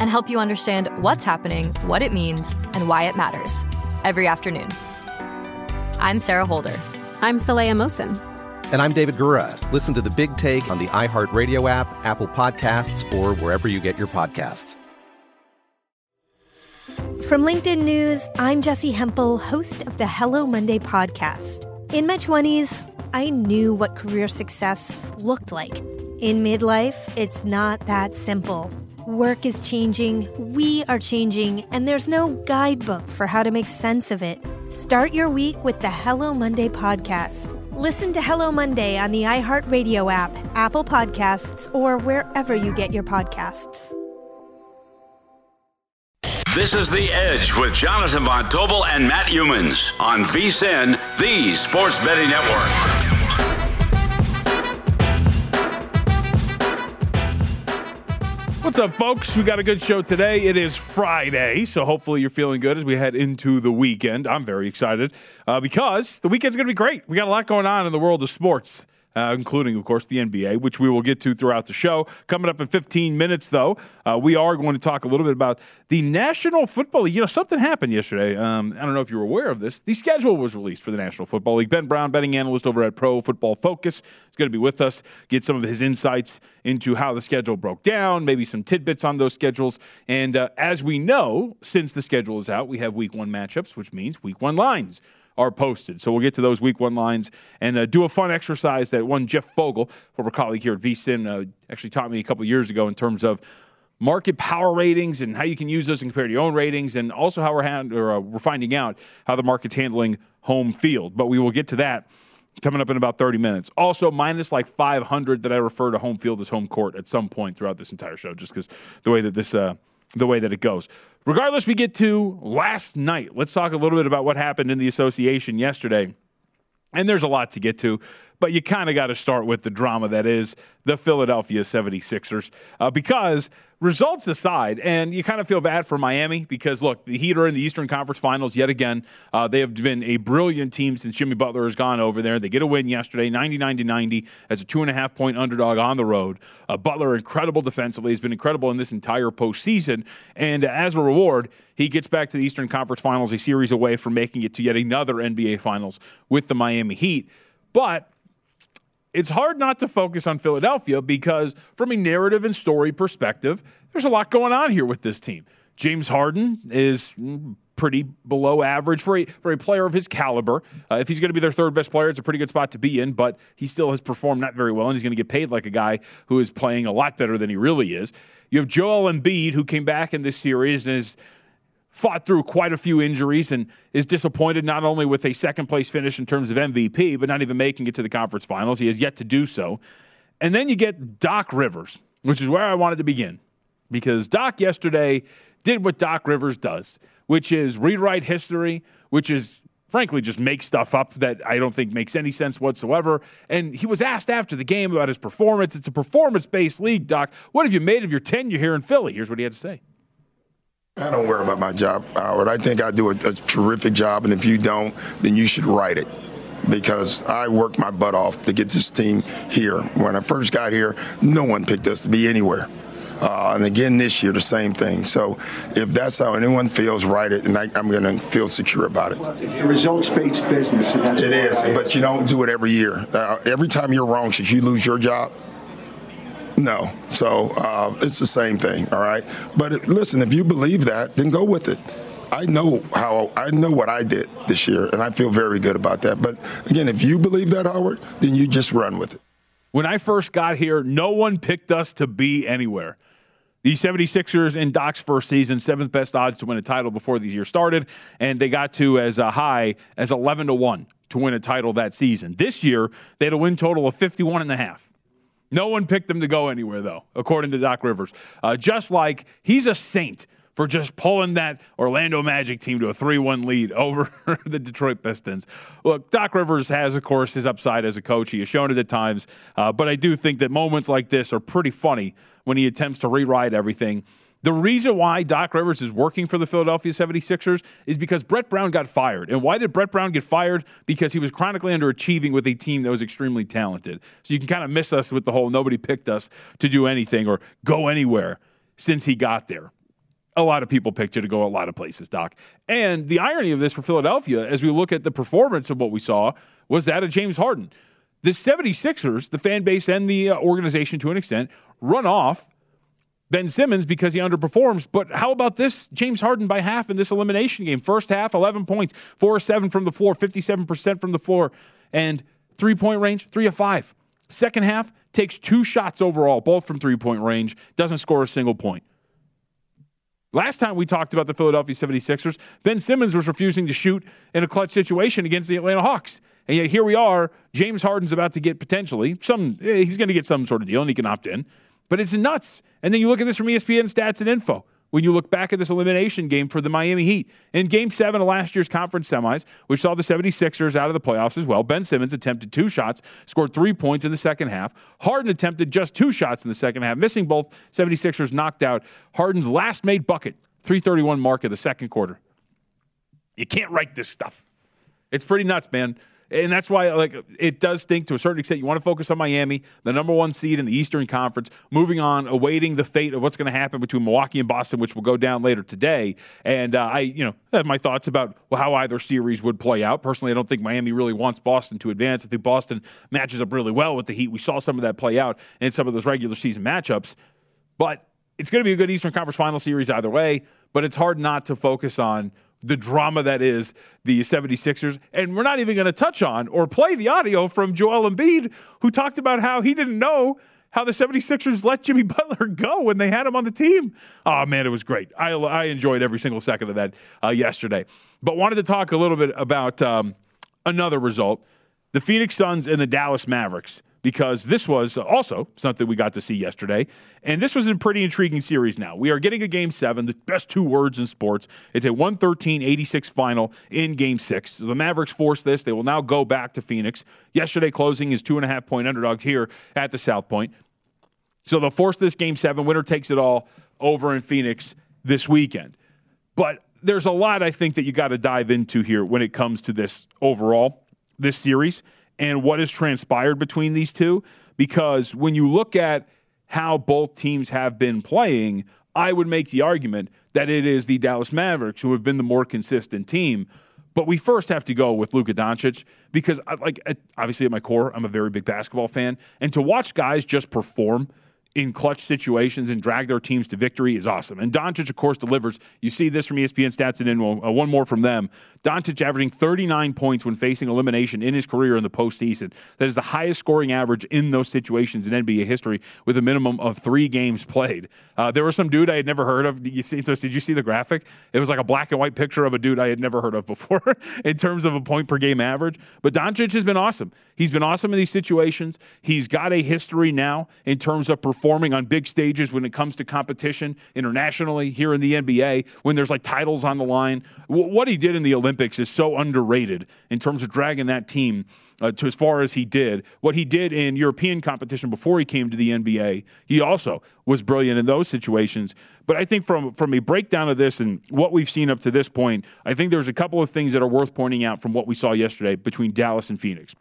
and help you understand what's happening, what it means, and why it matters every afternoon. I'm Sarah Holder. I'm Saleha Mohsin. And I'm David Gura. Listen to the big take on the iHeartRadio app, Apple Podcasts, or wherever you get your podcasts. From LinkedIn News, I'm Jessi Hempel, host of the Hello Monday podcast. In my 20s, I knew what career success looked like. In midlife, it's not that simple. Work is changing, we are changing, and there's no guidebook for how to make sense of it. Start your week with the Hello Monday podcast. Listen to Hello Monday on the iHeartRadio app, Apple Podcasts, or wherever you get your podcasts. This is The Edge with Jonathan Von Tobel and Matt Youmans on VSIN, the Sports Betting Network. What's up, folks? We got a good show today. It is Friday, so hopefully you're feeling good as we head into the weekend. I'm very excited uh, because the weekend's going to be great. We got a lot going on in the world of sports uh, including, of course, the NBA, which we will get to throughout the show. Coming up in 15 minutes, though, uh, we are going to talk a little bit about the National Football League. You know, something happened yesterday. Um, I don't know if you were aware of this. The schedule was released for the National Football League. Ben Brown, betting analyst over at Pro Football Focus, is going to be with us, get some of his insights into how the schedule broke down, maybe some tidbits on those schedules. And uh, as we know, since the schedule is out, we have week one matchups, which means week one lines are posted. So we'll get to those week one lines and uh, do a fun exercise that one Jeff Fogle, former colleague here at VSIN, uh, actually taught me a couple years ago in terms of market power ratings and how you can use those and compare to your own ratings, and also how we're hand, or, uh, we're finding out how the market's handling home field. But we will get to that coming up in about 30 minutes. Also, minus like 500 that I refer to home field as home court at some point throughout this entire show, just because the way that this uh, the way that it goes. Regardless, we get to last night. Let's talk a little bit about what happened in the association yesterday. And there's a lot to get to, but you kind of got to start with the drama that is the Philadelphia 76ers. Uh, because results aside, and you kind of feel bad for Miami because, look, the Heat are in the Eastern Conference Finals yet again. Uh, they have been a brilliant team since Jimmy Butler has gone over there. They get a win yesterday, 99 to 90, as a two and a half point underdog on the road. Uh, Butler, incredible defensively, has been incredible in this entire postseason. And as a reward, he gets back to the Eastern Conference Finals, a series away from making it to yet another NBA Finals with the Miami Heat. But it's hard not to focus on Philadelphia because, from a narrative and story perspective, there's a lot going on here with this team. James Harden is pretty below average for a, for a player of his caliber. Uh, if he's going to be their third best player, it's a pretty good spot to be in, but he still has performed not very well, and he's going to get paid like a guy who is playing a lot better than he really is. You have Joel Embiid, who came back in this series and is fought through quite a few injuries and is disappointed not only with a second place finish in terms of MVP, but not even making it to the conference finals. He has yet to do so. And then you get Doc Rivers, which is where I wanted to begin. Because Doc yesterday did what Doc Rivers does, which is rewrite history, which is frankly just make stuff up that I don't think makes any sense whatsoever. And he was asked after the game about his performance. It's a performance based league, Doc. What have you made of your tenure here in Philly? Here's what he had to say. I don't worry about my job, Howard. I think I do a, a, terrific job, and if you don't, then you should write it. because I worked my butt off to get this team here. When I first got here, no one picked us to be anywhere. Uh, and again this year, the same thing. So if that's how anyone feels, write it, and I, am going to feel secure about it. It's a results-based business, it is. But you don't do it every year. Uh, every time you're wrong, should you lose your job? No. So uh, it's the same thing. All right. But listen, if you believe that, then go with it. I know how I know what I did this year, and I feel very good about that. But again, if you believe that, Howard, then you just run with it. When I first got here, no one picked us to be anywhere. The 76ers in Doc's first season, seventh best odds to win a title before the year started, and they got to as a high as 11 to 1 to win a title that season. This year, they had a win total of 51 and a half. No one picked them to go anywhere, though, according to Doc Rivers. Uh, just like he's a saint for just pulling that Orlando Magic team to a 3 1 lead over the Detroit Pistons. Look, Doc Rivers has, of course, his upside as a coach. He has shown it at times, uh, but I do think that moments like this are pretty funny when he attempts to rewrite everything. The reason why Doc Rivers is working for the Philadelphia 76ers is because Brett Brown got fired. And why did Brett Brown get fired? Because he was chronically underachieving with a team that was extremely talented. So you can kind of miss us with the whole nobody picked us to do anything or go anywhere since he got there a lot of people picked you to go a lot of places, Doc. And the irony of this for Philadelphia, as we look at the performance of what we saw, was that of James Harden. The 76ers, the fan base and the uh, organization to an extent, run off Ben Simmons because he underperforms. But how about this? James Harden by half in this elimination game. First half, 11 points, 4 7 from the floor, 57% from the floor, and three point range, 3 of 5. Second half, takes two shots overall, both from three point range, doesn't score a single point. Last time we talked about the Philadelphia 76ers, Ben Simmons was refusing to shoot in a clutch situation against the Atlanta Hawks. And yet here we are. James Harden's about to get potentially some, eh, he's going to get some sort of deal and he can opt in. But it's nuts. And then you look at this from ESPN stats and info when you look back at this elimination game for the Miami Heat. In game seven of last year's conference semis, which saw the 76ers out of the playoffs as well, Ben Simmons attempted two shots, scored three points in the second half. Harden attempted just two shots in the second half, missing both 76ers knocked out Harden's last made bucket, 331 mark of the second quarter. You can't write this stuff. It's pretty nuts, man and that's why like it does stink to a certain extent. You want to focus on Miami, the number one seed in the Eastern Conference, moving on, awaiting the fate of what's going to happen between Milwaukee and Boston, which will go down later today. And uh, I, you know, have my thoughts about how either series would play out. Personally, I don't think Miami really wants Boston to advance. I think Boston matches up really well with the Heat. We saw some of that play out in some of those regular season matchups, but. It's going to be a good Eastern Conference final series either way, but it's hard not to focus on the drama that is the 76ers. And we're not even going to touch on or play the audio from Joel Embiid, who talked about how he didn't know how the 76ers let Jimmy Butler go when they had him on the team. Oh, man, it was great. I, I enjoyed every single second of that uh, yesterday. But wanted to talk a little bit about um, another result the Phoenix Suns and the Dallas Mavericks because this was also something we got to see yesterday. And this was a pretty intriguing series now. We are getting a game seven, the best two words in sports. It's a 113 86 final in game six. So the Mavericks force this. They will now go back to Phoenix. Yesterday, closing is two and a half point underdogs here at the South Point. So they'll force this game seven. Winner takes it all over in Phoenix this weekend. But there's a lot I think that you got to dive into here when it comes to this overall, this series and what has transpired between these two. Because when you look at how both teams have been playing, I would make the argument that it is the Dallas Mavericks who have been the more consistent team. But we first have to go with Luka Doncic because, like, obviously at my core, I'm a very big basketball fan, and to watch guys just perform in clutch situations and drag their teams to victory is awesome. And Doncic, of course, delivers. You see this from ESPN stats and uh, one more from them. Doncic averaging 39 points when facing elimination in his career in the postseason. That is the highest scoring average in those situations in NBA history with a minimum of three games played. Uh, there was some dude I had never heard of. You, see, so did you see the graphic? It was like a black and white picture of a dude I had never heard of before in terms of a point per game average. But Doncic has been awesome. He's been awesome in these situations. He's got a history now in terms of performance performing on big stages when it comes to competition internationally here in the NBA, when there's like titles on the line. W- what he did in the Olympics is so underrated in terms of dragging that team uh, to as far as he did. What he did in European competition before he came to the NBA, he also was brilliant in those situations. But I think from from a breakdown of this and what we've seen up to this point, I think there's a couple of things that are worth pointing out from what we saw yesterday between Dallas and Phoenix.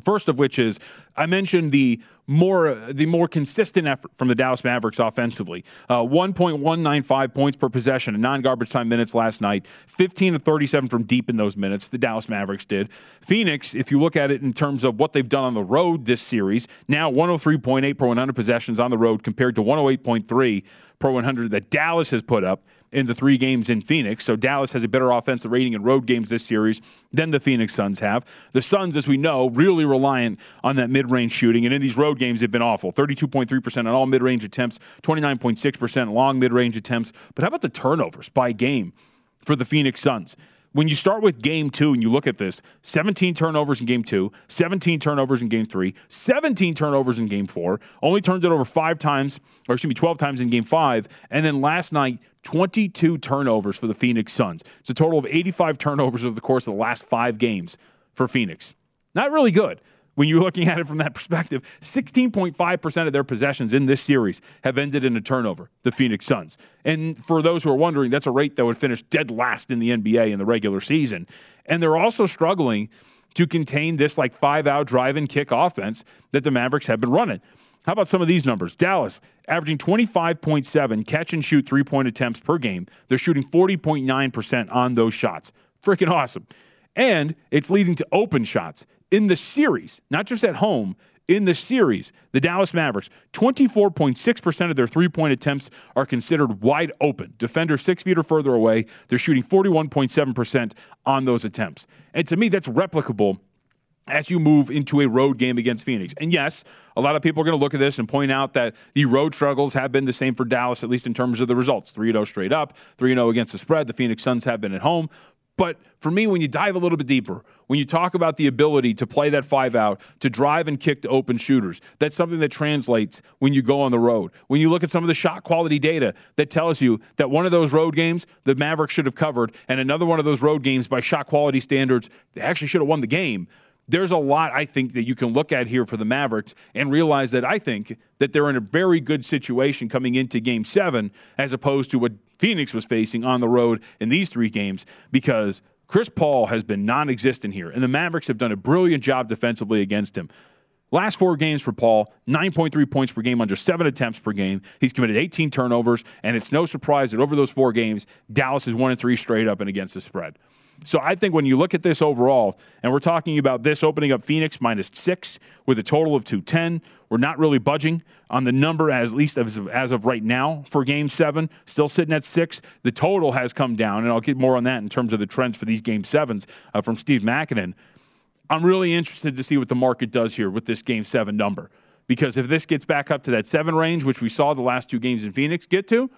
First of which is I mentioned the more the more consistent effort from the Dallas Mavericks offensively. Uh, 1.195 points per possession in non-garbage time minutes last night. 15 to 37 from deep in those minutes. The Dallas Mavericks did. Phoenix, if you look at it in terms of what they've done on the road this series, now 103.8 per 100 possessions on the road compared to 108.3 per 100 that Dallas has put up in the three games in Phoenix. So Dallas has a better offensive rating in road games this series than the Phoenix Suns have. The Suns, as we know, really reliant on that mid-range shooting, and in these road games, they've been awful. 32.3% on all mid-range attempts, 29.6% long mid-range attempts. But how about the turnovers by game for the Phoenix Suns? When you start with game two and you look at this 17 turnovers in game two, 17 turnovers in game three, 17 turnovers in game four, only turned it over five times, or excuse me, 12 times in game five. And then last night, 22 turnovers for the Phoenix Suns. It's a total of 85 turnovers over the course of the last five games for Phoenix. Not really good when you're looking at it from that perspective, 16.5% of their possessions in this series have ended in a turnover, the Phoenix Suns. And for those who are wondering, that's a rate that would finish dead last in the NBA in the regular season. And they're also struggling to contain this like five out drive and kick offense that the Mavericks have been running. How about some of these numbers? Dallas averaging 25.7 catch and shoot three point attempts per game. They're shooting 40.9% on those shots. Freaking awesome. And it's leading to open shots in the series, not just at home, in the series, the Dallas Mavericks, 24.6% of their three point attempts are considered wide open. Defenders six feet or further away, they're shooting 41.7% on those attempts. And to me, that's replicable as you move into a road game against Phoenix. And yes, a lot of people are going to look at this and point out that the road struggles have been the same for Dallas, at least in terms of the results 3 0 straight up, 3 0 against the spread. The Phoenix Suns have been at home. But for me, when you dive a little bit deeper, when you talk about the ability to play that five out, to drive and kick to open shooters, that's something that translates when you go on the road. When you look at some of the shot quality data that tells you that one of those road games the Mavericks should have covered, and another one of those road games by shot quality standards, they actually should have won the game there's a lot I think that you can look at here for the Mavericks and realize that I think that they're in a very good situation coming into game seven as opposed to what Phoenix was facing on the road in these three games because Chris Paul has been non existent here, and the Mavericks have done a brilliant job defensively against him. Last four games for Paul, 9.3 points per game under seven attempts per game. He's committed 18 turnovers, and it's no surprise that over those four games, Dallas is one and three straight up and against the spread. So I think when you look at this overall, and we're talking about this opening up Phoenix minus six with a total of 210, we're not really budging on the number as least as of, as of right now for game seven, still sitting at six. The total has come down, and I'll get more on that in terms of the trends for these game sevens uh, from Steve Makinen. I'm really interested to see what the market does here with this game seven number. Because if this gets back up to that seven range, which we saw the last two games in Phoenix get to,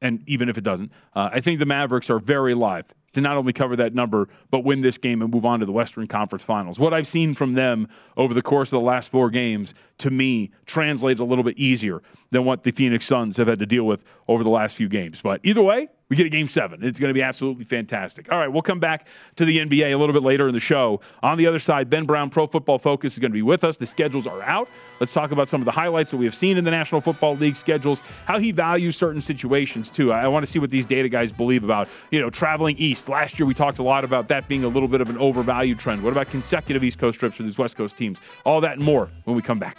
and even if it doesn't, uh, I think the Mavericks are very live to not only cover that number, but win this game and move on to the Western Conference Finals. What I've seen from them over the course of the last four games, to me, translates a little bit easier than what the Phoenix Suns have had to deal with over the last few games. But either way, we get a game seven. It's going to be absolutely fantastic. All right, we'll come back to the NBA a little bit later in the show. On the other side, Ben Brown, Pro Football Focus, is going to be with us. The schedules are out. Let's talk about some of the highlights that we have seen in the National Football League schedules, how he values certain situations, too. I want to see what these data guys believe about, you know, traveling east. Last year, we talked a lot about that being a little bit of an overvalued trend. What about consecutive East Coast trips for these West Coast teams? All that and more when we come back.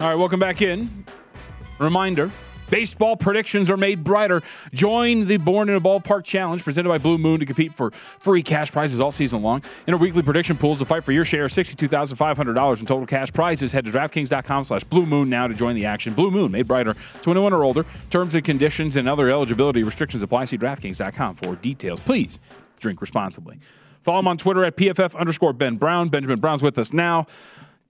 All right, welcome back in. Reminder baseball predictions are made brighter. Join the Born in a Ballpark Challenge presented by Blue Moon to compete for free cash prizes all season long. In our weekly prediction pools to fight for your share of $62,500 in total cash prizes. Head to DraftKings.com slash Blue Moon now to join the action. Blue Moon, made brighter. 21 or older. Terms and conditions and other eligibility restrictions apply. See DraftKings.com for details. Please drink responsibly. Follow him on Twitter at PFF underscore Ben Brown. Benjamin Brown's with us now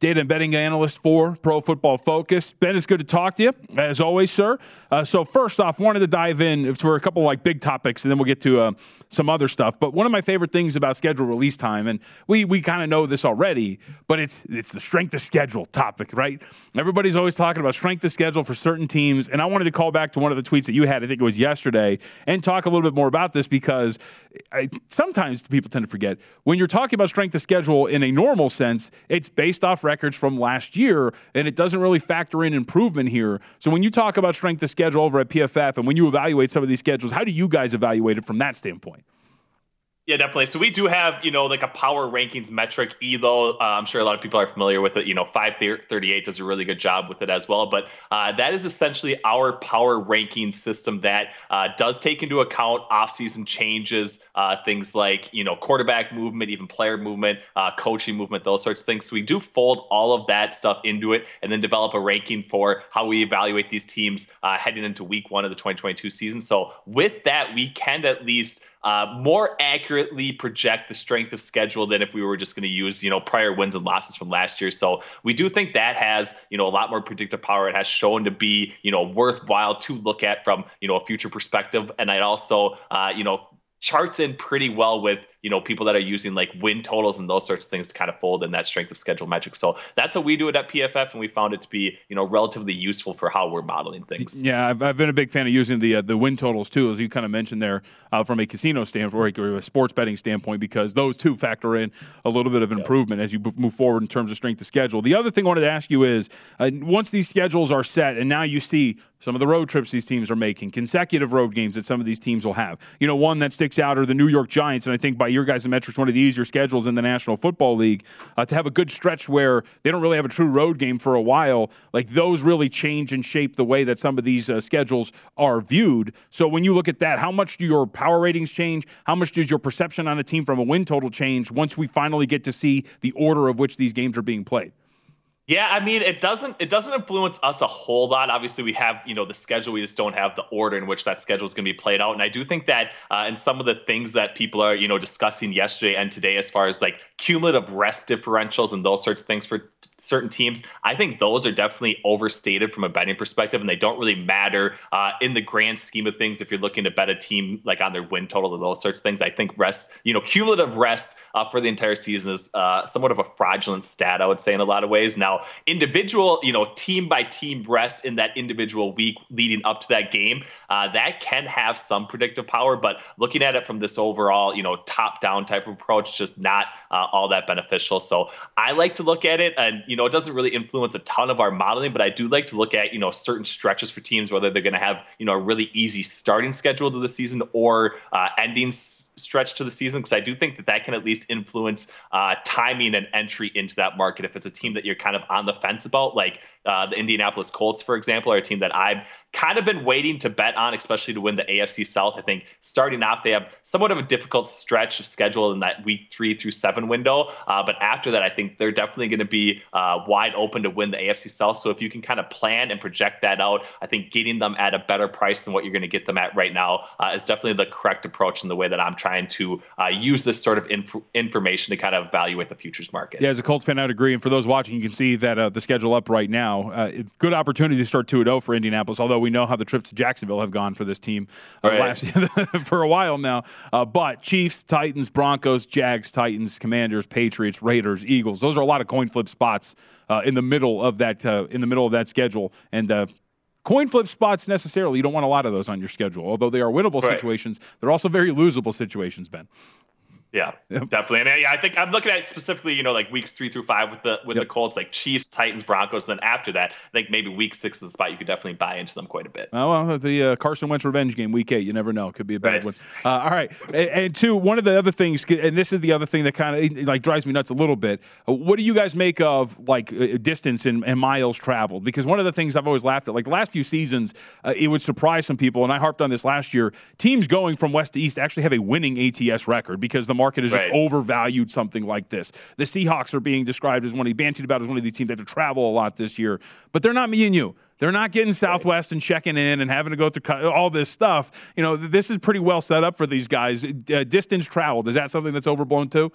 data and betting analyst for Pro Football Focus. Ben, it's good to talk to you, as always, sir. Uh, so, first off, wanted to dive in for a couple like big topics, and then we'll get to uh, some other stuff. But one of my favorite things about schedule release time, and we we kind of know this already, but it's it's the strength of schedule topic, right? Everybody's always talking about strength of schedule for certain teams, and I wanted to call back to one of the tweets that you had, I think it was yesterday, and talk a little bit more about this because I, sometimes people tend to forget when you're talking about strength of schedule in a normal sense, it's based off records from last year, and it doesn't really factor in improvement here. So when you talk about strength of schedule over at PFF, and when you evaluate some of these schedules, how do you guys evaluate it from that standpoint? Yeah, definitely. So we do have, you know, like a power rankings metric, ELO. Uh, I'm sure a lot of people are familiar with it. You know, 538 does a really good job with it as well. But uh, that is essentially our power ranking system that uh, does take into account offseason changes, uh, things like, you know, quarterback movement, even player movement, uh, coaching movement, those sorts of things. So we do fold all of that stuff into it and then develop a ranking for how we evaluate these teams uh, heading into week one of the 2022 season. So with that, we can at least uh, more accurately project the strength of schedule than if we were just going to use, you know, prior wins and losses from last year. So we do think that has, you know, a lot more predictive power. It has shown to be, you know, worthwhile to look at from, you know, a future perspective. And I'd also, uh, you know, charts in pretty well with you know people that are using like win totals and those sorts of things to kind of fold in that strength of schedule metric. So that's how we do it at PFF, and we found it to be you know relatively useful for how we're modeling things. Yeah, I've, I've been a big fan of using the uh, the win totals too, as you kind of mentioned there, uh, from a casino standpoint or a sports betting standpoint, because those two factor in a little bit of improvement as you move forward in terms of strength of schedule. The other thing I wanted to ask you is, uh, once these schedules are set, and now you see some of the road trips these teams are making, consecutive road games that some of these teams will have. You know, one that sticks out are the New York Giants, and I think by your guys' metrics, one of the easier schedules in the National Football League. Uh, to have a good stretch where they don't really have a true road game for a while, like those really change and shape the way that some of these uh, schedules are viewed. So when you look at that, how much do your power ratings change? How much does your perception on a team from a win total change once we finally get to see the order of which these games are being played? Yeah, I mean, it doesn't it doesn't influence us a whole lot. Obviously, we have you know the schedule. We just don't have the order in which that schedule is going to be played out. And I do think that uh, in some of the things that people are you know discussing yesterday and today, as far as like cumulative rest differentials and those sorts of things for certain teams, I think those are definitely overstated from a betting perspective, and they don't really matter uh, in the grand scheme of things. If you're looking to bet a team like on their win total or those sorts of things, I think rest, you know, cumulative rest uh, for the entire season is uh, somewhat of a fraudulent stat, I would say, in a lot of ways. Now individual, you know, team by team rest in that individual week leading up to that game, uh, that can have some predictive power. But looking at it from this overall, you know, top down type of approach, just not uh, all that beneficial. So I like to look at it, and you know, it doesn't really influence a ton of our modeling, but I do like to look at you know certain stretches for teams, whether they're going to have you know a really easy starting schedule to the season or uh, endings stretch to the season because I do think that that can at least influence uh, timing and entry into that market. If it's a team that you're kind of on the fence about, like uh, the Indianapolis Colts, for example, are a team that I've kind of been waiting to bet on, especially to win the AFC South. I think starting off, they have somewhat of a difficult stretch of schedule in that week three through seven window. Uh, but after that, I think they're definitely going to be uh, wide open to win the AFC South. So if you can kind of plan and project that out, I think getting them at a better price than what you're going to get them at right now uh, is definitely the correct approach in the way that I'm trying to uh, use this sort of inf- information to kind of evaluate the futures market. Yeah, as a Colts fan, I'd agree. And for those watching, you can see that uh, the schedule up right now. Uh, it's good opportunity to start 2 0 for Indianapolis, although we know how the trips to Jacksonville have gone for this team uh, Right. last for a while now. Uh, but Chiefs, Titans, Broncos, Jags, Titans, Commanders, Patriots, Raiders, Eagles. Those are a lot of coin flip spots uh, in the middle of that uh, in the middle of that schedule. And uh, coin flip spots necessarily, you don't want a lot of those on your schedule. Although they are winnable Right. situations, they're also very losable situations, Ben. Yeah, definitely. And yeah, I think I'm looking at specifically, you know, like weeks three through five with the with the Colts, like Chiefs, Titans, Broncos. Then after that, I think maybe week six is the spot you could definitely buy into them quite a bit. Oh, well, the uh, Carson Wentz revenge game, week eight. You never know; it could be a bad Nice. one. Uh, all right, and, and two, one of the other things, and this is the other thing that kind of like drives me nuts a little bit. Uh, What do you guys make of like uh, distance and, and miles traveled? Because one of the things I've always laughed at, like the last few seasons, uh, it would surprise some people, and I harped on this last year. Teams going from west to east actually have a winning ATS record because the market has just overvalued something like this. The Seahawks are being described as one of bantied about as one of these teams that have to travel a lot this year, but they're not me and you. They're not getting Southwest and checking in and having to go through all this stuff. You know, this is pretty well set up for these guys. Uh, distance traveled is that something that's overblown too?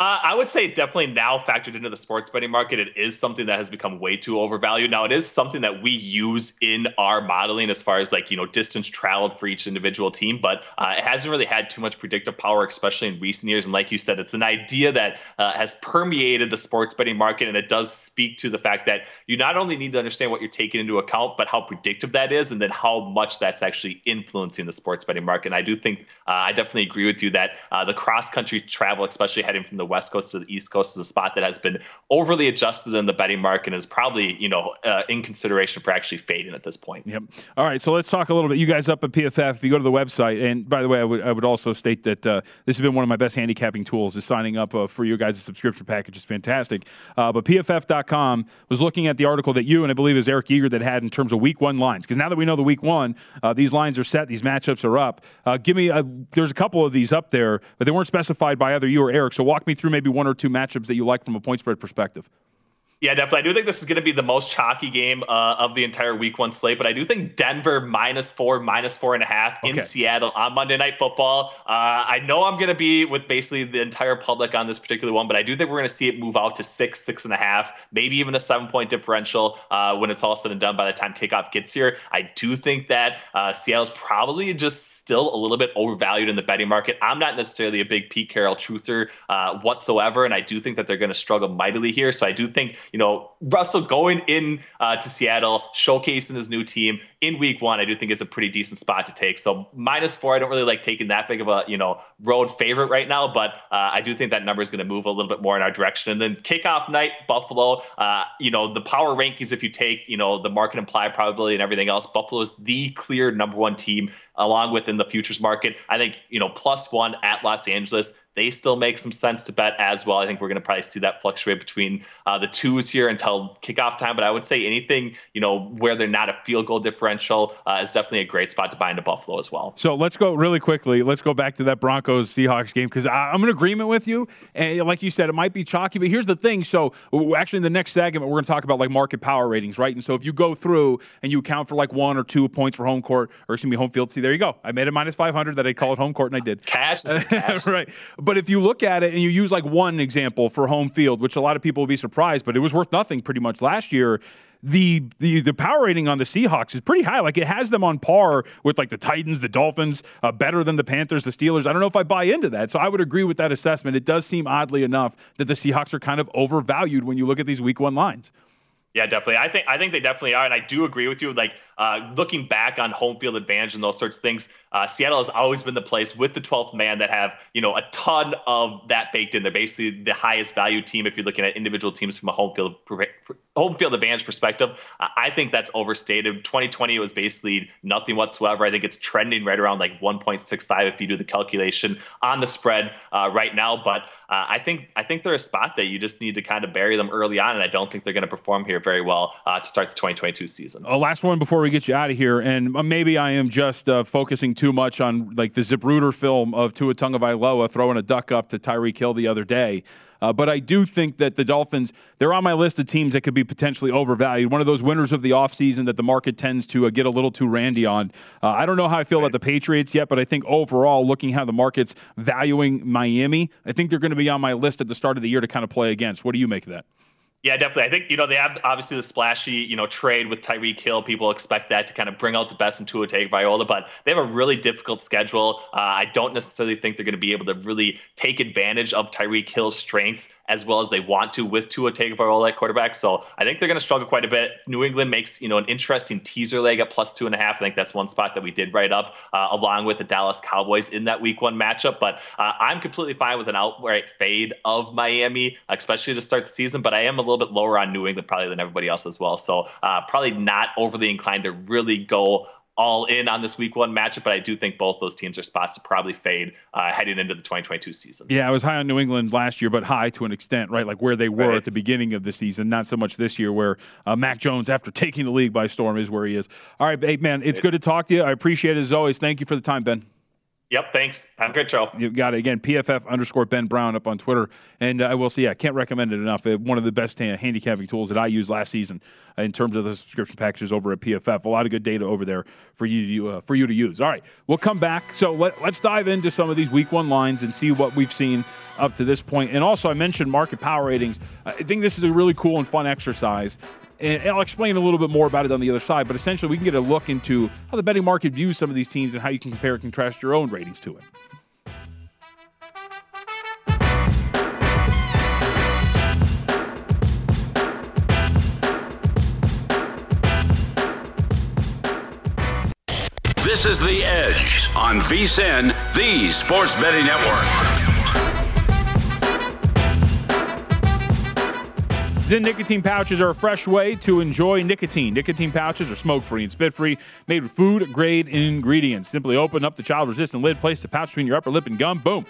Uh, I would say definitely now factored into the sports betting market, it is something that has become way too overvalued. Now, it is something that we use in our modeling as far as like, you know, distance traveled for each individual team, but uh, it hasn't really had too much predictive power, especially in recent years. And like you said, it's an idea that uh, has permeated the sports betting market. And it does speak to the fact that you not only need to understand what you're taking into account, but how predictive that is, and then how much that's actually influencing the sports betting market. And I do think uh, I definitely agree with you that uh, the cross country travel, especially heading from the West Coast to the East Coast is a spot that has been overly adjusted in the betting market and is probably, you know, uh, in consideration for actually fading at this point. Yep. All right, so let's talk a little bit. You guys up at PFF, if you go to the website, and by the way, I would, I would also state that uh, this has been one of my best handicapping tools is signing up uh, for your guys' subscription package is fantastic. Uh, but PFF.com was looking at the article that you and I believe is Eric Eager that had in terms of week one lines. Because now that we know the week one, uh, these lines are set, these matchups are up. Uh, give me, a, there's a couple of these up there, but they weren't specified by either you or Eric. So walk me through maybe one or two matchups that you like from a point spread perspective. Yeah, definitely. I do think this is going to be the most chalky game uh, of the entire week one slate, but I do think Denver minus four, minus four and a half in Okay. Seattle on Monday Night Football. Uh, I know I'm going to be with basically the entire public on this particular one, but I do think we're going to see it move out to six, six and a half, maybe even a seven point differential uh, when it's all said and done by the time kickoff gets here. I do think that uh, Seattle's probably just still a little bit overvalued in the betting market. I'm not necessarily a big Pete Carroll truther uh, whatsoever, and I do think that they're going to struggle mightily here. So I do think you know Russell going in uh, to Seattle, showcasing his new team in Week One, I do think is a pretty decent spot to take. So minus four, I don't really like taking that big of a you know road favorite right now, but uh, I do think that number is going to move a little bit more in our direction. And then kickoff night, Buffalo. Uh, you know the power rankings, if you take you know the market implied probability and everything else, Buffalo is the clear number one team along with in the futures market. I think, you know, plus one at Los Angeles, they still make some sense to bet as well. I think we're going to probably see that fluctuate between uh, the twos here until kickoff time. But I would say anything, you know, where they're not a field goal differential uh, is definitely a great spot to buy into Buffalo as well. So let's go really quickly. Let's go back to that Broncos Seahawks game because I'm in agreement with you. And like you said, it might be chalky, but here's the thing. So actually, in the next segment, we're going to talk about like market power ratings, right? And so if you go through and you account for like one or two points for home court or excuse me, home field, see, there you go. I made it minus 500 that I called it home court, and I did. Cash, cash. right. But if you look at it and you use like one example for home field, which a lot of people will be surprised, but it was worth nothing pretty much last year. The, the the power rating on the Seahawks is pretty high. Like it has them on par with like the Titans, the Dolphins, uh, better than the Panthers, the Steelers. I don't know if I buy into that. So I would agree with that assessment. It does seem oddly enough that the Seahawks are kind of overvalued when you look at these week one lines. Yeah, definitely. I think I think they definitely are, and I do agree with you. Like uh, looking back on home field advantage and those sorts of things, uh, Seattle has always been the place with the 12th man that have you know a ton of that baked in. They're basically the highest value team if you're looking at individual teams from a home field home field advantage perspective. I think that's overstated. 2020 was basically nothing whatsoever. I think it's trending right around like 1.65 if you do the calculation on the spread uh, right now, but. Uh, I think I think they're a spot that you just need to kind of bury them early on, and I don't think they're going to perform here very well uh, to start the 2022 season. A last one before we get you out of here, and uh, maybe I am just uh, focusing too much on like the Zapruder film of Tua Tagovailoa throwing a duck up to Tyreek Hill the other day. Uh, but I do think that the Dolphins, they're on my list of teams that could be potentially overvalued. One of those winners of the offseason that the market tends to uh, get a little too randy on. Uh, I don't know how I feel about the Patriots yet, but I think overall, looking how the market's valuing Miami, I think they're going to be on my list at the start of the year to kind of play against. What do you make of that? Yeah, definitely. I think you know they have obviously the splashy you know trade with Tyreek Hill. People expect that to kind of bring out the best in Tua Tagovailoa, but they have a really difficult schedule. Uh, I don't necessarily think they're going to be able to really take advantage of Tyreek Hill's strengths as well as they want to with Tua Tagovailoa at quarterback. So I think they're going to struggle quite a bit. New England makes you know an interesting teaser leg at plus two and a half. I think that's one spot that we did write up uh, along with the Dallas Cowboys in that Week One matchup. But uh, I'm completely fine with an outright fade of Miami, especially to start the season. But I am a little bit lower on New England probably than everybody else as well. So uh, probably not overly inclined to really go all in on this week one matchup, but I do think both those teams are spots to probably fade uh, heading into the 2022 season. Yeah, I was high on New England last year, but high to an extent, right? Like where they were Right. at the beginning of the season, not so much this year, where uh, Mac Jones, after taking the league by storm, is where he is. All right, hey, man, it's good to talk to you. I appreciate it as always. Thank you for the time, Ben. Yep, thanks. Have a good show. You've got it again. PFF underscore Ben Brown up on Twitter, and uh, I will say, yeah, can't recommend it enough. Uh, one of the best uh, handicapping tools that I used last season in terms of the subscription packages over at PFF. A lot of good data over there for you to, uh, for you to use. All right, we'll come back. So let, let's dive into some of these Week One lines and see what we've seen up to this point. And also, I mentioned market power ratings. I think this is a really cool and fun exercise. And I'll explain a little bit more about it on the other side. But essentially, we can get a look into how the betting market views some of these teams and how you can compare and contrast your own ratings to it. This is The Edge on VSIN, the Sports Betting Network. Zyn nicotine pouches are a fresh way to enjoy nicotine. Nicotine pouches are smoke free and spit free, made with food grade ingredients. Simply open up the child resistant lid, place the pouch between your upper lip and gum. Boom.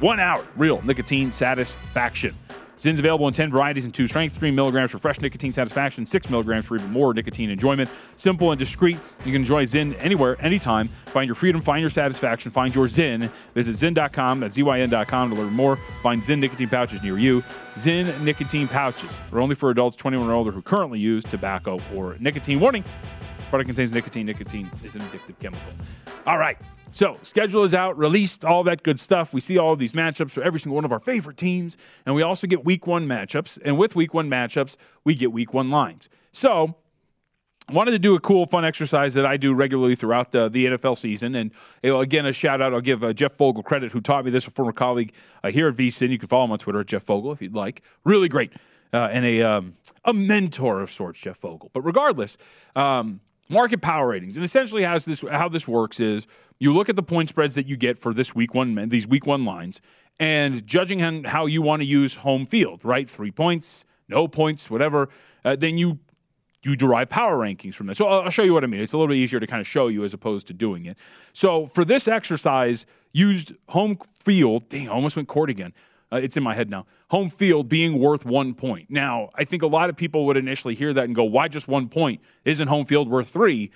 One hour. Real nicotine satisfaction. Zyn's available in 10 varieties and two strengths 3 milligrams for fresh nicotine satisfaction, 6 milligrams for even more nicotine enjoyment. Simple and discreet. You can enjoy Zyn anywhere, anytime. Find your freedom, find your satisfaction, find your Zyn. Visit Zyn.com, that's ZYN.com to learn more. Find Zyn nicotine pouches near you. Zyn nicotine pouches are only for adults 21 or older who currently use tobacco or nicotine. Warning product contains nicotine. Nicotine is an addictive chemical. All right. So, schedule is out, released, all that good stuff. We see all of these matchups for every single one of our favorite teams. And we also get week one matchups. And with week one matchups, we get week one lines. So, I wanted to do a cool, fun exercise that I do regularly throughout the, the NFL season. And again, a shout out, I'll give uh, Jeff Fogle credit, who taught me this, a former colleague uh, here at VSIN. You can follow him on Twitter at Jeff Fogle if you'd like. Really great. Uh, and a, um, a mentor of sorts, Jeff Fogle. But regardless, um, market power ratings. And essentially how this how this works is you look at the point spreads that you get for this week one these week one lines and judging how you want to use home field right? Three points no points whatever uh, then you you derive power rankings from this so I'll, I'll show you what i mean. It's a little bit easier to kind of show you as opposed to doing it. So for this exercise used home field dang i almost went court again uh, it's in my head now. Home field being worth one point. Now, I think a lot of people would initially hear that and go, why just one point? Isn't home field worth three?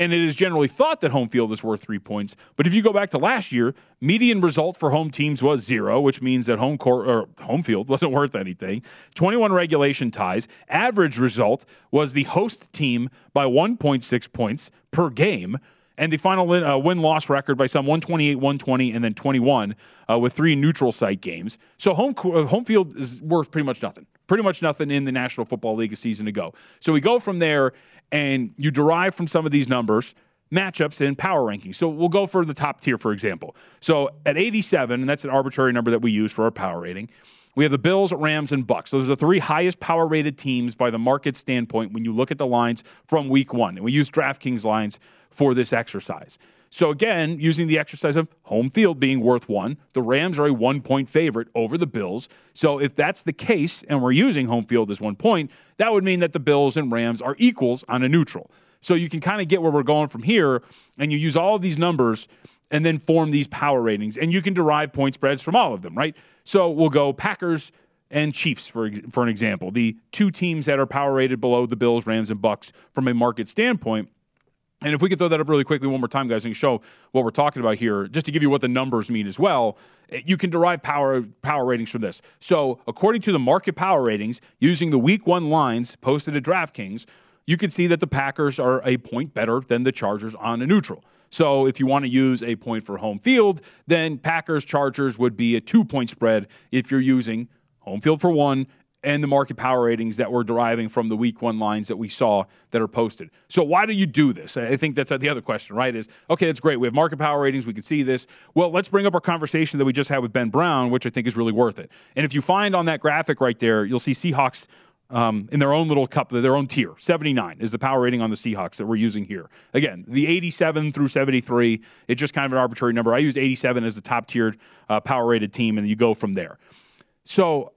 And it is generally thought that home field is worth three points. But if you go back to last year, median result for home teams was zero, which means that home court or home field wasn't worth anything. 21 regulation ties. Average result was the host team by 1.6 points per game and the final uh, win loss record by some 128, 120, and then 21 uh, with three neutral site games. So home uh, home field is worth pretty much nothing. Pretty much nothing in the National Football League a season ago. So we go from there, and you derive from some of these numbers matchups and power rankings. So we'll go for the top tier, for example. So at 87, and that's an arbitrary number that we use for our power rating. We have the Bills, Rams, and Bucks. Those are the three highest power rated teams by the market standpoint when you look at the lines from week one. And we use DraftKings lines for this exercise. So, again, using the exercise of home field being worth one, the Rams are a one point favorite over the Bills. So, if that's the case and we're using home field as one point, that would mean that the Bills and Rams are equals on a neutral. So, you can kind of get where we're going from here, and you use all of these numbers and then form these power ratings. And you can derive point spreads from all of them, right? So we'll go Packers and Chiefs for for an example, the two teams that are power rated below the Bills, Rams, and Bucks from a market standpoint. And if we could throw that up really quickly one more time, guys, and show what we're talking about here, just to give you what the numbers mean as well, eh, you can derive power power ratings from this. So, according to the market power ratings, using the Week One lines posted at DraftKings, you can see that the Packers are a point better than the Chargers on a neutral. So if you want to use a point for home field, then Packers Chargers would be a two point spread if you're using home field for one and the market power ratings that we're deriving from the week one lines that we saw that are posted. So why do you do this? I think that's the other question, right? Is okay, that's great. We have market power ratings. We can see this. Well, let's bring up our conversation that we just had with Ben Brown, which I think is really worth it. And if you find on that graphic right there, you'll see Seahawks um, in their own little cup, their own tier. 79 is the power rating on the Seahawks that we're using here. Again, the 87 through 73, it's just kind of an arbitrary number. I use 87 as the top tiered uh, power rated team, and you go from there. So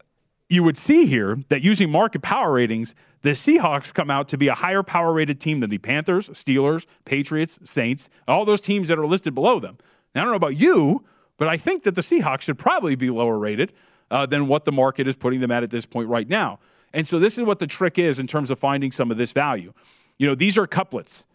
you would see here that using market power ratings, the Seahawks come out to be a higher power rated team than the Panthers, Steelers, Patriots, Saints, all those teams that are listed below them. Now, I don't know about you, but I think that the Seahawks should probably be lower rated uh, than what the market is putting them at at this point right now. And so this is what the trick is in terms of finding some of this value. You know, these are couplets.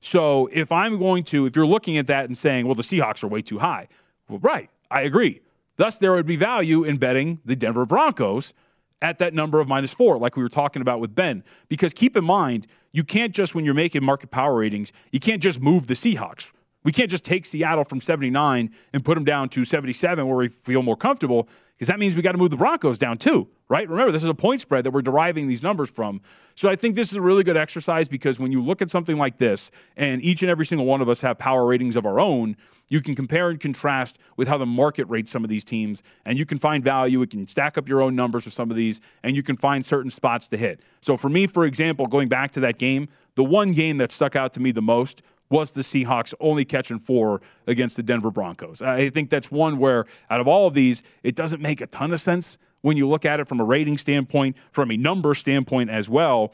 So if I'm going to, if you're looking at that and saying, well, the Seahawks are way too high, well, right, I agree. Thus, there would be value in betting the Denver Broncos at that number of minus four, like we were talking about with Ben. Because keep in mind, you can't just, when you're making market power ratings, you can't just move the Seahawks. We can't just take Seattle from 79 and put them down to 77 where we feel more comfortable because that means we got to move the Broncos down too, right? Remember, this is a point spread that we're deriving these numbers from. So I think this is a really good exercise because when you look at something like this and each and every single one of us have power ratings of our own, you can compare and contrast with how the market rates some of these teams and you can find value. You can stack up your own numbers with some of these and you can find certain spots to hit. So for me, for example, going back to that game, the one game that stuck out to me the most was the Seahawks only catching four against the Denver Broncos. I think that's one where, out of all of these, it doesn't make a ton of sense when you look at it from a rating standpoint, from a number standpoint as well,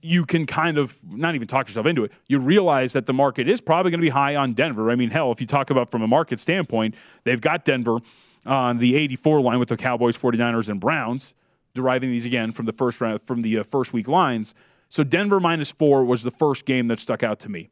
you can kind of not even talk yourself into it. You realize that the market is probably going to be high on Denver. I mean, hell, if you talk about from a market standpoint, they've got Denver on the 84 line with the Cowboys, 49ers, and Browns, deriving these again from the first round from the uh, first week lines. So Denver minus four was the first game that stuck out to me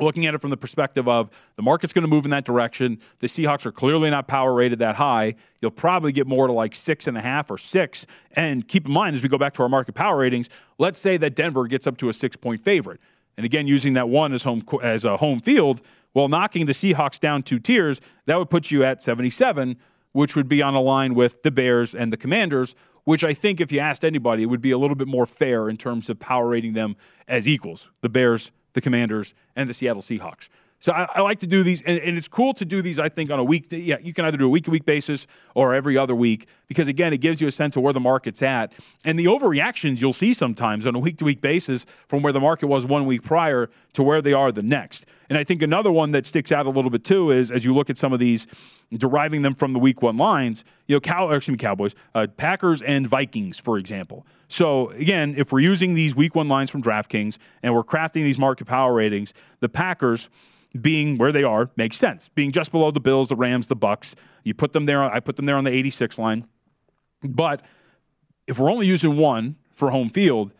looking at it from the perspective of the market's going to move in that direction. The Seahawks are clearly not power rated that high. You'll probably get more to like six and a half or six. And keep in mind, as we go back to our market power ratings, let's say that Denver gets up to a six point favorite. And again, using that one as home as a home field, while knocking the Seahawks down two tiers, that would put you at 77, which would be on a line with the Bears and the Commanders, which I think if you asked anybody, it would be a little bit more fair in terms of power rating them as equals. The Bears the Commanders, and the Seattle Seahawks. So I, I like to do these, and, and, it's cool to do these. I think on a week, yeah, you can either do a week to week basis or every other week because again, it gives you a sense of where the market's at, and the overreactions you'll see sometimes on a week to week basis from where the market was one week prior to where they are the next. And I think another one that sticks out a little bit too is as you look at some of these, deriving them from the week one lines, you know, Cow, excuse me, Cowboys, uh, Packers and Vikings, for example. So again, if we're using these week one lines from DraftKings and we're crafting these market power ratings, the Packers being where they are makes sense. Being just below the Bills, the Rams, the Bucks, you put them there. I put them there on the 86 line. But if we're only using one for home field,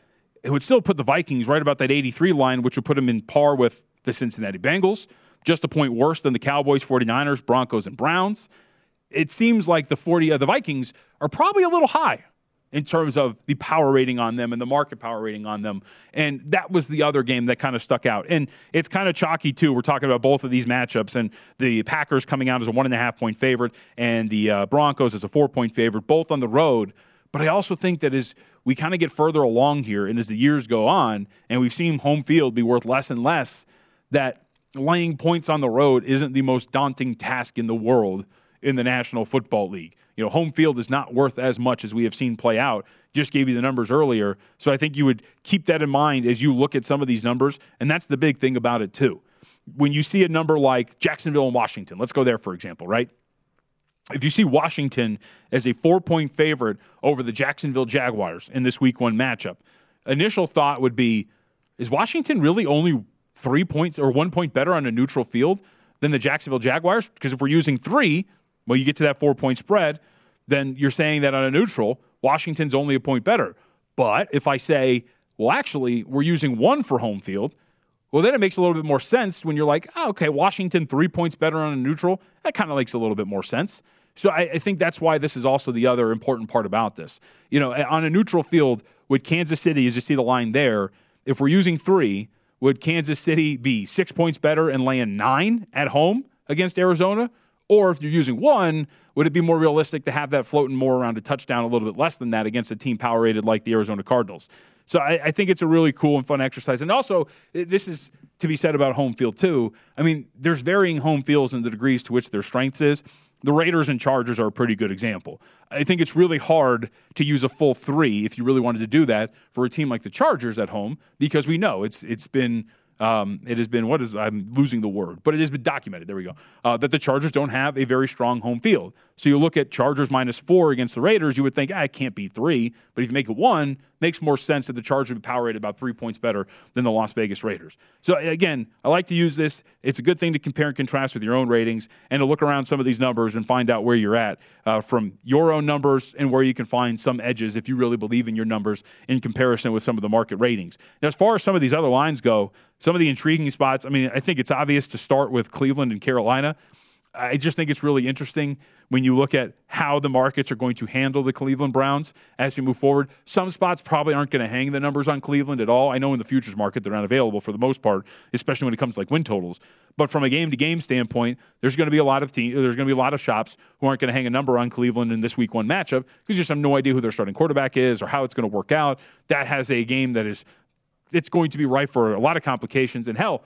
it would still put the Vikings right about that 83 line, which would put them in par with the Cincinnati Bengals, just a point worse than the Cowboys, 49ers, Broncos, and Browns. It seems like the 40 uh, the Vikings are probably a little high in terms of the power rating on them and the market power rating on them. And that was the other game that kind of stuck out. And it's kind of chalky, too. We're talking about both of these matchups and the Packers coming out as a one and a half point favorite and the uh, Broncos as a four point favorite, both on the road. But I also think that as we kind of get further along here and as the years go on and we've seen home field be worth less and less, that laying points on the road isn't the most daunting task in the world in the National Football League. You know, home field is not worth as much as we have seen play out. Just gave you the numbers earlier. So I think you would keep that in mind as you look at some of these numbers. And that's the big thing about it, too. When you see a number like Jacksonville and Washington, let's go there, for example, right? If you see Washington as a four point favorite over the Jacksonville Jaguars in this week one matchup, initial thought would be is Washington really only three points or one point better on a neutral field than the Jacksonville Jaguars? Because if we're using three, well, you get to that four point spread, then you're saying that on a neutral, Washington's only a point better. But if I say, well, actually, we're using one for home field, well, then it makes a little bit more sense when you're like, oh, okay, Washington three points better on a neutral. That kind of makes a little bit more sense. So I, I, think that's why this is also the other important part about this. You know, on a neutral field with Kansas City, as you see the line there, if we're using three, would Kansas City be six points better and laying nine at home against Arizona? Or if you're using one, would it be more realistic to have that floating more around a touchdown a little bit less than that against a team power rated like the Arizona Cardinals? So I, I think it's a really cool and fun exercise. And also, this is to be said about home field too. I mean, there's varying home fields and the degrees to which their strengths is. The Raiders and Chargers are a pretty good example. I think it's really hard to use a full three if you really wanted to do that for a team like the Chargers at home because we know it's it's been um, it has been what is I'm losing the word, but it has been documented. There we go. Uh, that the Chargers don't have a very strong home field. So you look at Chargers minus four against the Raiders, you would think ah, it can't be three, but if you make it one, makes more sense that the Chargers would be power rated about three points better than the Las Vegas Raiders. So again, I like to use this. It's a good thing to compare and contrast with your own ratings and to look around some of these numbers and find out where you're at uh, from your own numbers and where you can find some edges if you really believe in your numbers in comparison with some of the market ratings. Now, as far as some of these other lines go, some of the intriguing spots, I mean, I think it's obvious to start with Cleveland and Carolina. I just think it's really interesting when you look at how the markets are going to handle the Cleveland Browns as we move forward. Some spots probably aren't going to hang the numbers on Cleveland at all. I know in the futures market they're not available for the most part, especially when it comes to like win totals. But from a game to game standpoint, there's going to be a lot of team, there's going to be a lot of shops who aren't going to hang a number on Cleveland in this week one matchup because you just have no idea who their starting quarterback is or how it's going to work out. That has a game that is it's going to be ripe for a lot of complications. And hell,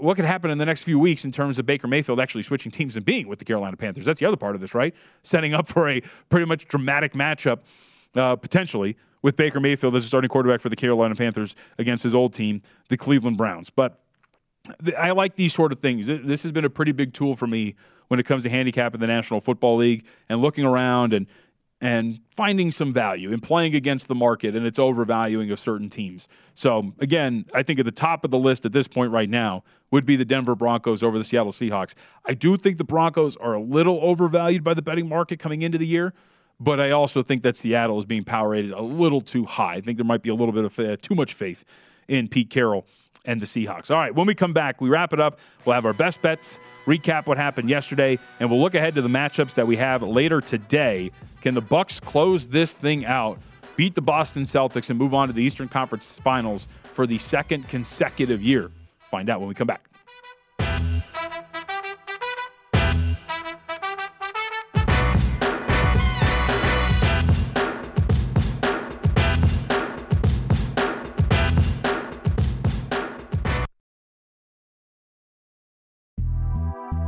what could happen in the next few weeks in terms of Baker Mayfield actually switching teams and being with the Carolina Panthers? That's the other part of this, right? Setting up for a pretty much dramatic matchup uh, potentially with Baker Mayfield as a starting quarterback for the Carolina Panthers against his old team, the Cleveland Browns. But I like these sort of things. This has been a pretty big tool for me when it comes to handicap in the National Football League and looking around and and finding some value and playing against the market and its overvaluing of certain teams. So, again, I think at the top of the list at this point right now would be the Denver Broncos over the Seattle Seahawks. I do think the Broncos are a little overvalued by the betting market coming into the year, but I also think that Seattle is being power rated a little too high. I think there might be a little bit of uh, too much faith in Pete Carroll and the Seahawks. All right, when we come back, we wrap it up. We'll have our best bets, recap what happened yesterday, and we'll look ahead to the matchups that we have later today. Can the Bucks close this thing out, beat the Boston Celtics, and move on to the Eastern Conference Finals for the second consecutive year? Find out when we come back.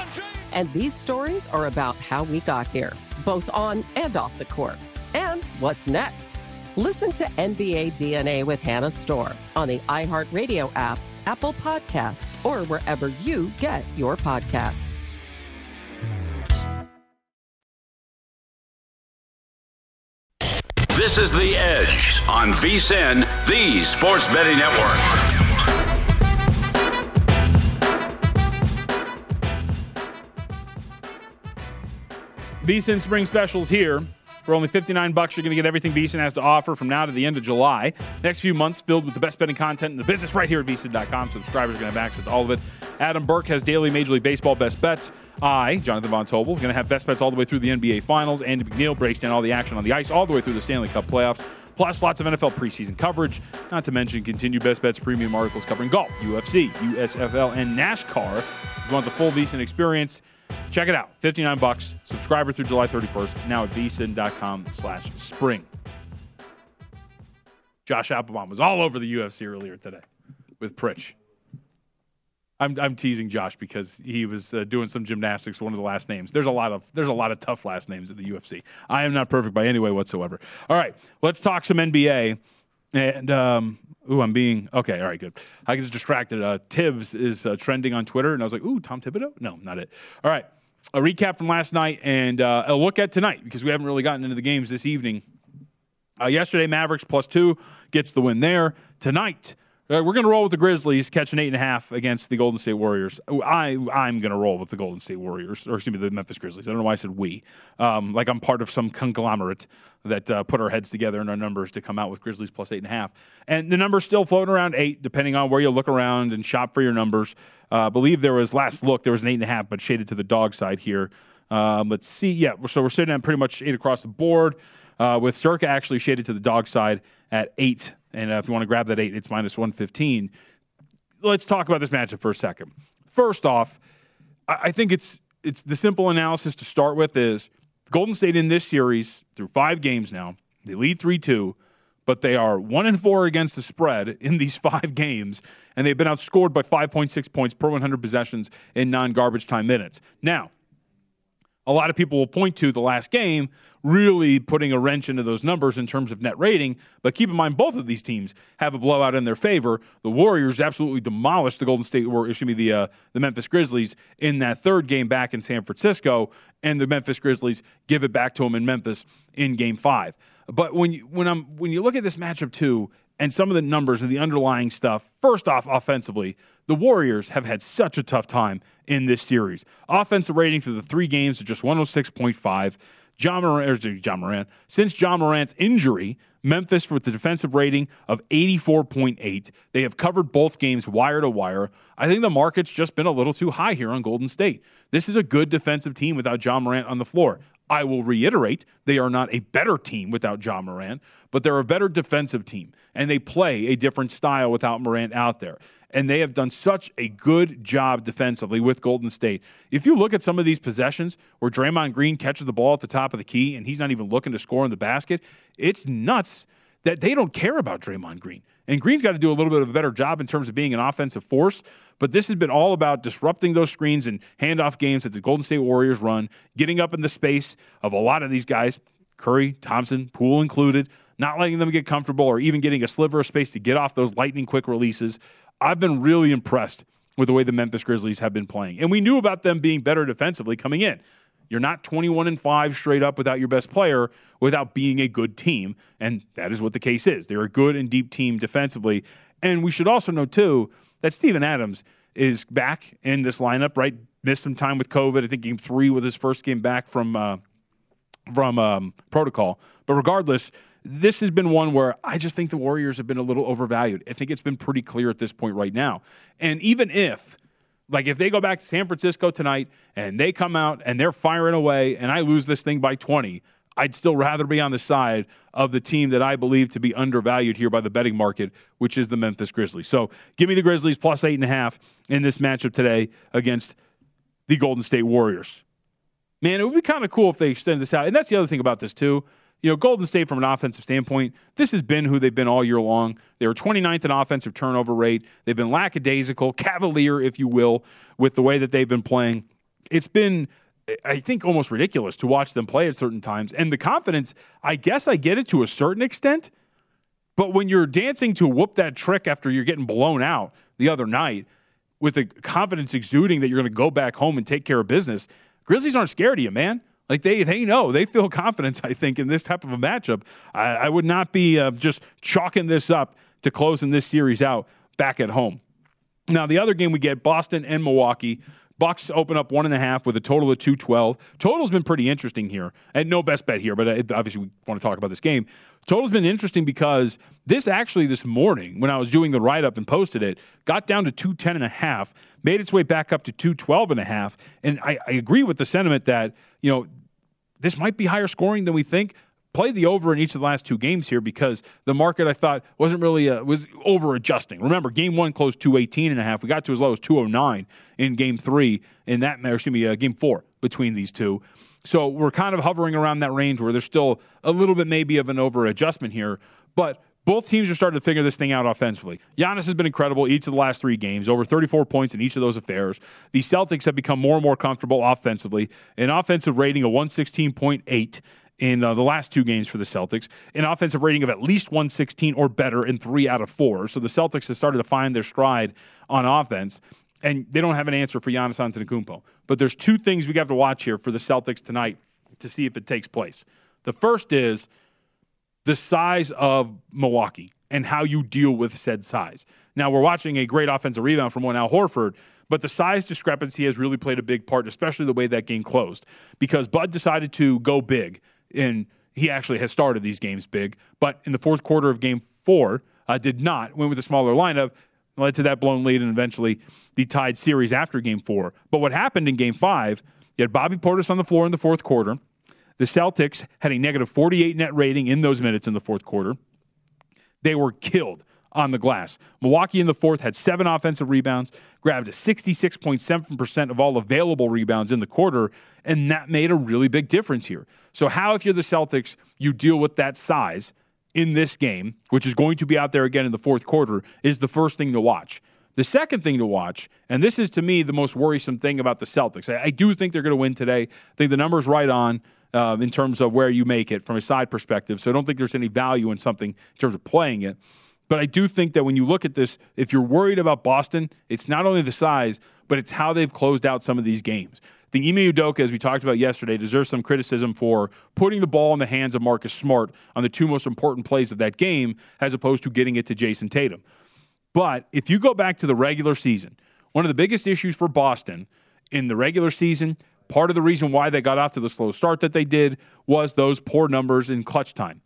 James. And these stories are about how we got here, both on and off the court. And what's next? Listen to NBA DNA with Hannah Storm on the iHeartRadio app, Apple Podcasts, or wherever you get your podcasts. This is The Edge on VSIN, the Sports Betting Network. VSIN Spring Specials here. For only 59 bucks, you're going to get everything VSIN has to offer from now to the end of July. Next few months filled with the best betting content in the business right here at VSIN.com. Subscribers are going to have access to all of it. Adam Burke has daily Major League Baseball best bets. I, Jonathan Von Tobel, going to have best bets all the way through the NBA Finals. Andy McNeil breaks down all the action on the ice all the way through the Stanley Cup playoffs. Plus, lots of NFL preseason coverage, not to mention continued best bets premium articles covering golf, UFC, USFL, and NASCAR. If you want the full VSIN experience, check it out. 59 bucks. Subscriber through July 31st. Now at vsin.com slash spring. Josh Applebaum was all over the UFC earlier today with Pritch. I'm, I'm teasing Josh because he was uh, doing some gymnastics. One of the last names. There's a lot of there's a lot of tough last names in the UFC. I am not perfect by any way whatsoever. All right, let's talk some NBA. And um, ooh, I'm being okay. All right, good. I was distracted. Uh, Tibbs is uh, trending on Twitter, and I was like, ooh, Tom Thibodeau? No, not it. All right, a recap from last night and uh, a look at tonight because we haven't really gotten into the games this evening. Uh, yesterday, Mavericks plus two gets the win there. Tonight, uh, we're going to roll with the Grizzlies, catching eight and a half against the Golden State Warriors. I I'm going to roll with the Golden State Warriors, or excuse me, the Memphis Grizzlies. I don't know why I said we. Um, like I'm part of some conglomerate that uh, put our heads together and our numbers to come out with Grizzlies plus eight and a half. And the number's still floating around eight, depending on where you look around and shop for your numbers. Uh, I believe there was last look there was an eight and a half, but shaded to the dog side here. Um, let's see. Yeah, so we're sitting at pretty much eight across the board, uh, with Circa actually shaded to the dog side at eight. And uh, if you want to grab that eight, it's minus 115. Let's talk about this matchup for a second. First off, I, I think it's it's the simple analysis to start with is Golden State in this series through five games now. They lead 3 2, but they are 1 and 4 against the spread in these five games, and they've been outscored by 5.6 points per 100 possessions in non garbage time minutes. Now, a lot of people will point to the last game really putting a wrench into those numbers in terms of net rating. But keep in mind, both of these teams have a blowout in their favor. The Warriors absolutely demolished the Golden State, or excuse me, the uh, the Memphis Grizzlies in that third game back in San Francisco, and the Memphis Grizzlies give it back to them in Memphis in Game Five. But when you when I'm when you look at this matchup too, and some of the numbers and the underlying stuff. First off, offensively, the Warriors have had such a tough time in this series. Offensive rating through the three games is just 106.5. Ja Morant, Ja Morant, since Ja Morant's injury, Memphis with the defensive rating of 84.8. They have covered both games wire to wire. I think the market's just been a little too high here on Golden State. This is a good defensive team without Ja Morant on the floor. I will reiterate, they are not a better team without Ja Morant, but they're a better defensive team, and they play a different style without Morant out there. And they have done such a good job defensively with Golden State. If you look at some of these possessions where Draymond Green catches the ball at the top of the key and he's not even looking to score in the basket, it's nuts that they don't care about Draymond Green. And Green's got to do a little bit of a better job in terms of being an offensive force. But this has been all about disrupting those screens and handoff games that the Golden State Warriors run, getting up in the space of a lot of these guys, Curry, Thompson, Poole included, not letting them get comfortable or even getting a sliver of space to get off those lightning quick releases. I've been really impressed with the way the Memphis Grizzlies have been playing. And we knew about them being better defensively coming in. You're not 21 and 5 straight up without your best player without being a good team. And that is what the case is. They're a good and deep team defensively. And we should also know, too, that Steven Adams is back in this lineup, right? Missed some time with COVID. I think game three was his first game back from, uh, from um, protocol. But regardless, this has been one where I just think the Warriors have been a little overvalued. I think it's been pretty clear at this point right now. And even if like if they go back to San Francisco tonight and they come out and they're firing away and I lose this thing by 20, I'd still rather be on the side of the team that I believe to be undervalued here by the betting market, which is the Memphis Grizzlies. So give me the Grizzlies plus eight and a half in this matchup today against the Golden State Warriors. Man, it would be kind of cool if they extend this out. And that's the other thing about this, too you know, Golden State from an offensive standpoint, this has been who they've been all year long. They were 29th in offensive turnover rate. They've been lackadaisical, cavalier, if you will, with the way that they've been playing. It's been, I think, almost ridiculous to watch them play at certain times. And the confidence, I guess I get it to a certain extent, But when you're dancing to whoop that trick after you're getting blown out the other night with the confidence exuding that you're going to go back home and take care of business, Grizzlies aren't scared of you, man. Like they they know they feel confidence. I think in this type of a matchup, I, I would not be uh, just chalking this up to closing this series out back at home. Now the other game we get Boston and Milwaukee. Bucks open up one and a half with a total of 212. Total's been pretty interesting here. And no best bet here, but uh, obviously we want to talk about this game. Total's been interesting because this actually this morning, when I was doing the write up and posted it, got down to 210 and a half, made its way back up to 212 and a half. And I, I agree with the sentiment that, you know, this might be higher scoring than we think play the over in each of the last two games here because the market I thought wasn't really uh, was over adjusting. Remember, game one closed 218 and a half. We got to as low as 209 in game three in that excuse me, uh, game four between these two. So we're kind of hovering around that range where there's still a little bit maybe of an over adjustment here, but both teams are starting to figure this thing out offensively. Giannis has been incredible each of the last three games, over 34 points in each of those affairs. The Celtics have become more and more comfortable offensively, an offensive rating of 116.8 in uh, the last two games for the Celtics, an offensive rating of at least 116 or better in three out of four. So the Celtics have started to find their stride on offense, and they don't have an answer for Giannis Antetokounmpo. But there's two things we have to watch here for the Celtics tonight to see if it takes place. The first is the size of Milwaukee and how you deal with said size. Now, we're watching a great offensive rebound from one Al Horford, but the size discrepancy has really played a big part, especially the way that game closed, because Bud decided to go big and he actually has started these games big, but in the fourth quarter of game four, uh, did not. Went with a smaller lineup, led to that blown lead, and eventually the tied series after game four. But what happened in game five, you had Bobby Portis on the floor in the fourth quarter. The Celtics had a negative 48 net rating in those minutes in the fourth quarter. They were killed on the glass. Milwaukee in the fourth had seven offensive rebounds, grabbed a 66.7% of all available rebounds in the quarter, and that made a really big difference here. So, how, if you're the Celtics, you deal with that size in this game, which is going to be out there again in the fourth quarter, is the first thing to watch. The second thing to watch, and this is to me the most worrisome thing about the Celtics, I, I do think they're going to win today. I think the number's right on. Um, in terms of where you make it from a side perspective. So I don't think there's any value in something in terms of playing it. But I do think that when you look at this, if you're worried about Boston, it's not only the size, but it's how they've closed out some of these games. I think Ime Udoka, as we talked about yesterday, deserves some criticism for putting the ball in the hands of Marcus Smart on the two most important plays of that game, as opposed to getting it to Jayson Tatum. But if you go back to the regular season, one of the biggest issues for Boston in the regular season, part of the reason why they got off to the slow start that they did was those poor numbers in clutch time.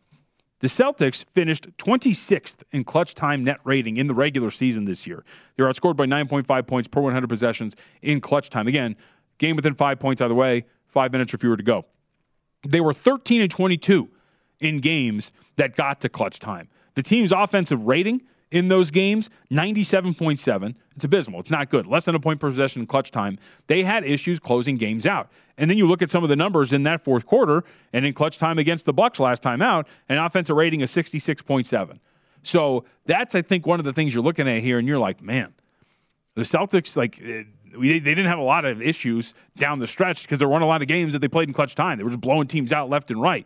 The Celtics finished 26th in clutch time net rating in the regular season this year. They were outscored by 9.5 points per 100 possessions in clutch time. Again, game within five points either way, five minutes or fewer to go. They were 13 and 22 in games that got to clutch time. The team's offensive rating in those games, 97.7. It's abysmal. It's not good. Less than a point per possession in clutch time. They had issues closing games out. And then you look at some of the numbers in that fourth quarter and in clutch time against the Bucks last time out, an offensive rating of 66.7. So that's I think one of the things you're looking at here and you're like, man, the Celtics like eh, they didn't have a lot of issues down the stretch because there weren't a lot of games that they played in clutch time. They were just blowing teams out left and right.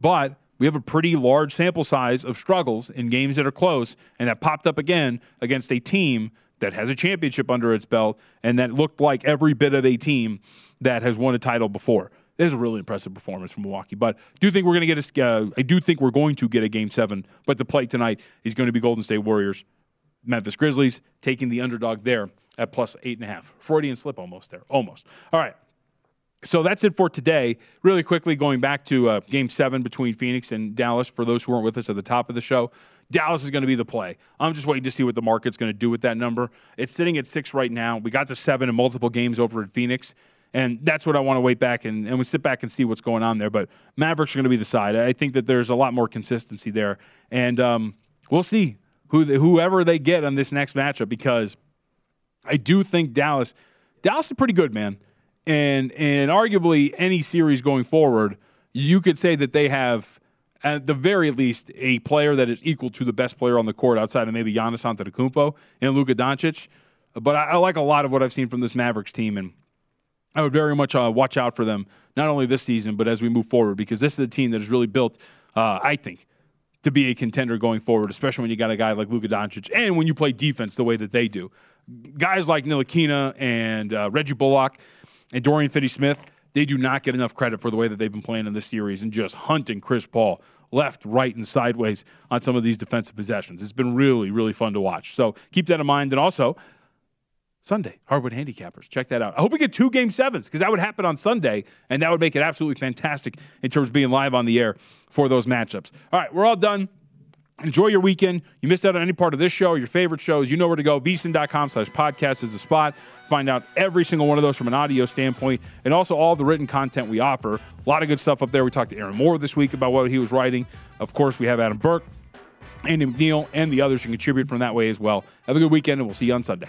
But we have a pretty large sample size of struggles in games that are close, and that popped up again against a team that has a championship under its belt and that looked like every bit of a team that has won a title before. This is a really impressive performance from Milwaukee, but do think we're going to get a. Uh, I do think we're going to get a game seven. But the play tonight is going to be Golden State Warriors, Memphis Grizzlies taking the underdog there at plus eight and a half. Freudian slip almost there, almost. All right. So that's it for today. Really quickly, going back to uh, game seven between Phoenix and Dallas, for those who weren't with us at the top of the show, Dallas is going to be the play. I'm just waiting to see what the market's going to do with that number. It's sitting at six right now. We got to seven in multiple games over at Phoenix. And that's what I want to wait back and, and we sit back and see what's going on there. But Mavericks are going to be the side. I think that there's a lot more consistency there. And um, we'll see who whoever they get on this next matchup because I do think Dallas, Dallas is pretty good, man and and arguably any series going forward, you could say that they have at the very least a player that is equal to the best player on the court outside of maybe Giannis Antetokounmpo and Luka Doncic. But I, I like a lot of what I've seen from this Mavericks team, and I would very much uh, watch out for them not only this season but as we move forward because this is a team that is really built, uh, I think, to be a contender going forward, especially when you got a guy like Luka Doncic and when you play defense the way that they do. Guys like Ntilikina and uh, Reggie Bullock and Dorian Finney-Smith, they do not get enough credit for the way that they've been playing in this series and just hunting Chris Paul left, right, and sideways on some of these defensive possessions. It's been really, really fun to watch. So keep that in mind. And also, Sunday, Hardwood Handicappers. Check that out. I hope we get two game sevens because that would happen on Sunday, and that would make it absolutely fantastic in terms of being live on the air for those matchups. All right, we're all done. Enjoy your weekend. You missed out on any part of this show, your favorite shows, you know where to go. vsin.com slash podcast is the spot. Find out every single one of those from an audio standpoint and also all the written content we offer. A lot of good stuff up there. We talked to Aaron Moore this week about what he was writing. Of course, we have Adam Burke, Andy McNeil, and the others who contribute from that way as well. Have a good weekend, and we'll see you on Sunday.